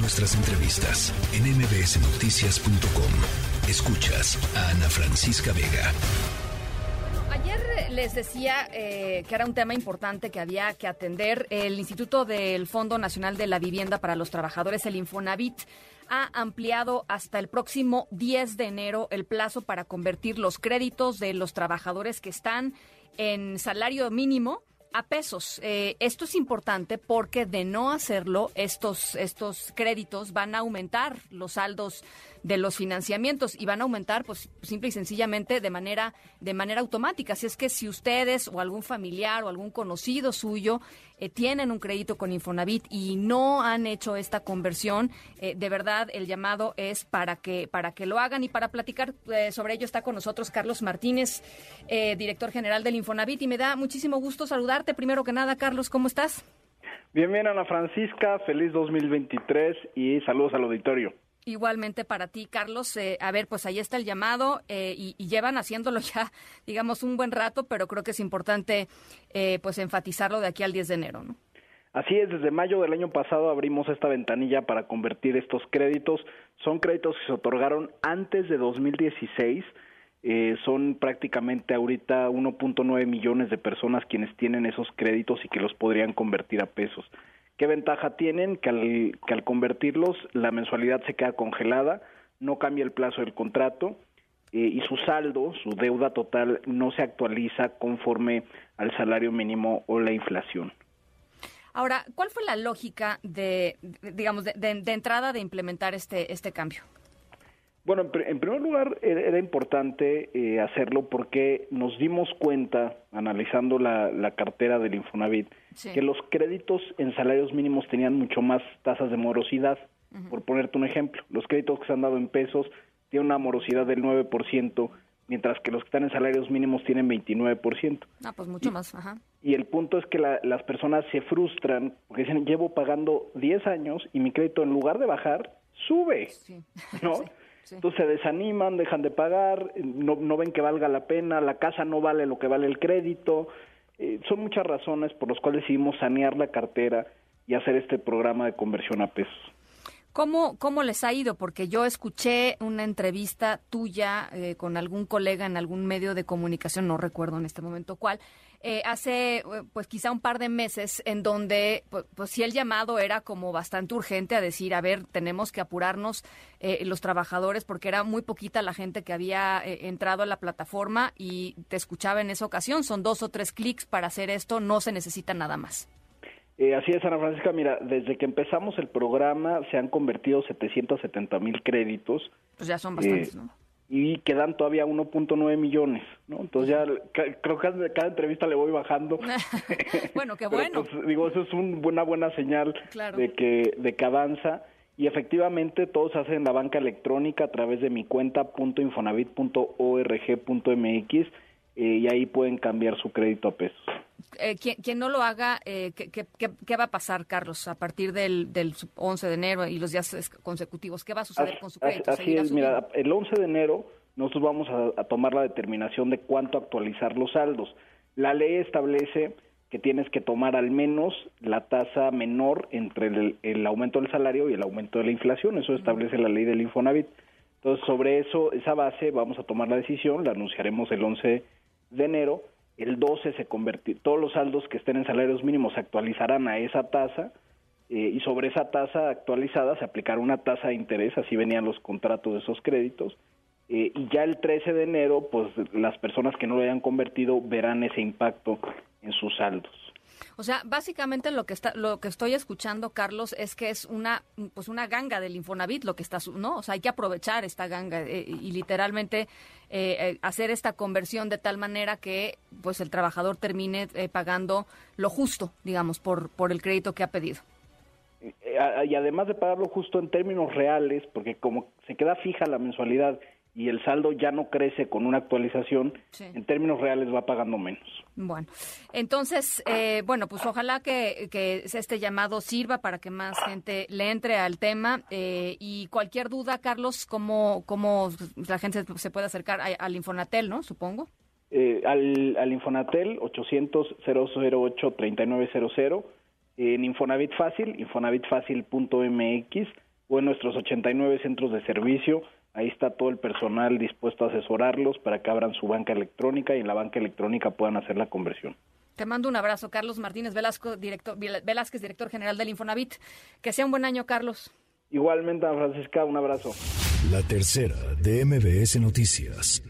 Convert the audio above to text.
Nuestras entrevistas en mbsnoticias.com. Escuchas a Ana Francisca Vega. Ayer les decía eh, que era un tema importante que había que atender. El Instituto del Fondo Nacional de la Vivienda para los Trabajadores, el Infonavit, ha ampliado hasta el próximo 10 de enero el plazo para convertir los créditos de los trabajadores que están en salario mínimo a pesos. Eh, esto es importante porque de no hacerlo, estos, estos créditos van a aumentar los saldos de los financiamientos y van a aumentar, pues, simple y sencillamente de manera, de manera automática. Así es que si ustedes o algún familiar o algún conocido suyo eh, tienen un crédito con Infonavit y no han hecho esta conversión, eh, de verdad el llamado es para que, para que lo hagan y para platicar sobre ello está con nosotros Carlos Martínez, director general del Infonavit y me da muchísimo gusto saludar primero que nada, Carlos, ¿cómo estás? Bien, bien, Ana Francisca, feliz 2023 y saludos al auditorio. Igualmente para ti, Carlos. Eh, a ver, pues ahí está el llamado eh, y, llevan haciéndolo ya, digamos, un buen rato, pero creo que es importante eh, pues enfatizarlo de aquí al 10 de enero, ¿no? Así es, desde mayo del año pasado abrimos esta ventanilla para convertir estos créditos. Son créditos que se otorgaron antes de 2016 eh, son prácticamente ahorita 1.9 millones de personas quienes tienen esos créditos y que los podrían convertir a pesos. ¿Qué ventaja tienen? Que al, que al convertirlos la mensualidad se queda congelada, no cambia el plazo del contrato eh, y su saldo, su deuda total, no se actualiza conforme al salario mínimo o la inflación. Ahora, ¿cuál fue la lógica de, digamos, de, de entrada de implementar este, este cambio? Bueno, en, primer lugar era importante eh, hacerlo porque nos dimos cuenta, analizando la, cartera del Infonavit, que los créditos en salarios mínimos tenían mucho más tasas de morosidad. Por ponerte un ejemplo, los créditos que se han dado en pesos tienen una morosidad del 9%, mientras que los que están en salarios mínimos tienen 29%. Ah, pues mucho más, ajá. Y el punto es que las personas se frustran porque dicen, llevo pagando 10 años y mi crédito en lugar de bajar, sube, ¿no? Entonces se desaniman, dejan de pagar, no, no ven que valga la pena, la casa no vale lo que vale el crédito. Eh, son muchas razones por las cuales decidimos sanear la cartera y hacer este programa de conversión a pesos. ¿Cómo, ¿Cómo les ha ido? Porque yo escuché una entrevista tuya eh, con algún colega en algún medio de comunicación, no recuerdo en este momento cuál, eh, hace eh, pues quizá un par de meses en donde pues, pues, sí el llamado era como bastante urgente a decir, a ver, tenemos que apurarnos los trabajadores porque era muy poquita la gente que había entrado a la plataforma y te escuchaba en esa ocasión, son dos o tres clics para hacer esto, no se necesita nada más. Eh, así es, Ana Francisca. Mira, desde que empezamos el programa se han convertido 770 mil créditos. Pues ya son bastantes, ¿no? Y quedan todavía 1.9 millones, ¿no? Entonces ya creo que cada entrevista le voy bajando. bueno, qué bueno. Pues, digo, eso es una buena señal de, que, de que avanza. Y efectivamente todo se hace en la banca electrónica a través de mi cuenta .infonavit.org.mx eh, y ahí pueden cambiar su crédito a pesos. Eh, quien, no lo haga, eh, ¿qué, va a pasar, Carlos, a partir del, del 11 de enero y los días consecutivos? ¿Qué va a suceder con su crédito? Así es, mira, el 11 de enero nosotros vamos a, tomar la determinación de cuánto actualizar los saldos. La ley establece que tienes que tomar al menos la tasa menor entre el, aumento del salario y el aumento de la inflación. Eso establece la ley del Infonavit. Entonces, sobre eso, esa base, vamos a tomar la decisión, la anunciaremos el 11 de enero el 12 se convertirá, todos los saldos que estén en salarios mínimos se actualizarán a esa tasa eh, y sobre esa tasa actualizada se aplicará una tasa de interés, así venían los contratos de esos créditos. Eh, y ya el 13 de enero, pues las personas que no lo hayan convertido verán ese impacto en sus saldos. O sea, básicamente lo que está, lo que estoy escuchando, Carlos, es que es una, pues una ganga del Infonavit lo que está, ¿no? O sea, hay que aprovechar esta ganga eh, y literalmente eh, hacer esta conversión de tal manera que, pues, el trabajador termine pagando lo justo, digamos, por por el crédito que ha pedido. Y además de pagarlo justo en términos reales, porque como se queda fija la mensualidad y el saldo ya no crece con una actualización, en términos reales va pagando menos. Bueno, entonces, eh, bueno, pues ojalá que, este llamado sirva para que más gente le entre al tema eh, y cualquier duda, Carlos, ¿cómo, cómo la gente se puede acercar al Infonatel, ¿no? Supongo. Eh, al, al Infonatel 800-008-3900, en Infonavit Fácil, infonavitfácil.mx o en nuestros 89 centros de servicio. Ahí está todo el personal dispuesto a asesorarlos para que abran su banca electrónica y en la banca electrónica puedan hacer la conversión. Te mando un abrazo, Carlos Martínez Velasco, director, Velázquez, director general del Infonavit. Que sea un buen año, Carlos. Igualmente, Francisca, un abrazo. La tercera de MBS Noticias.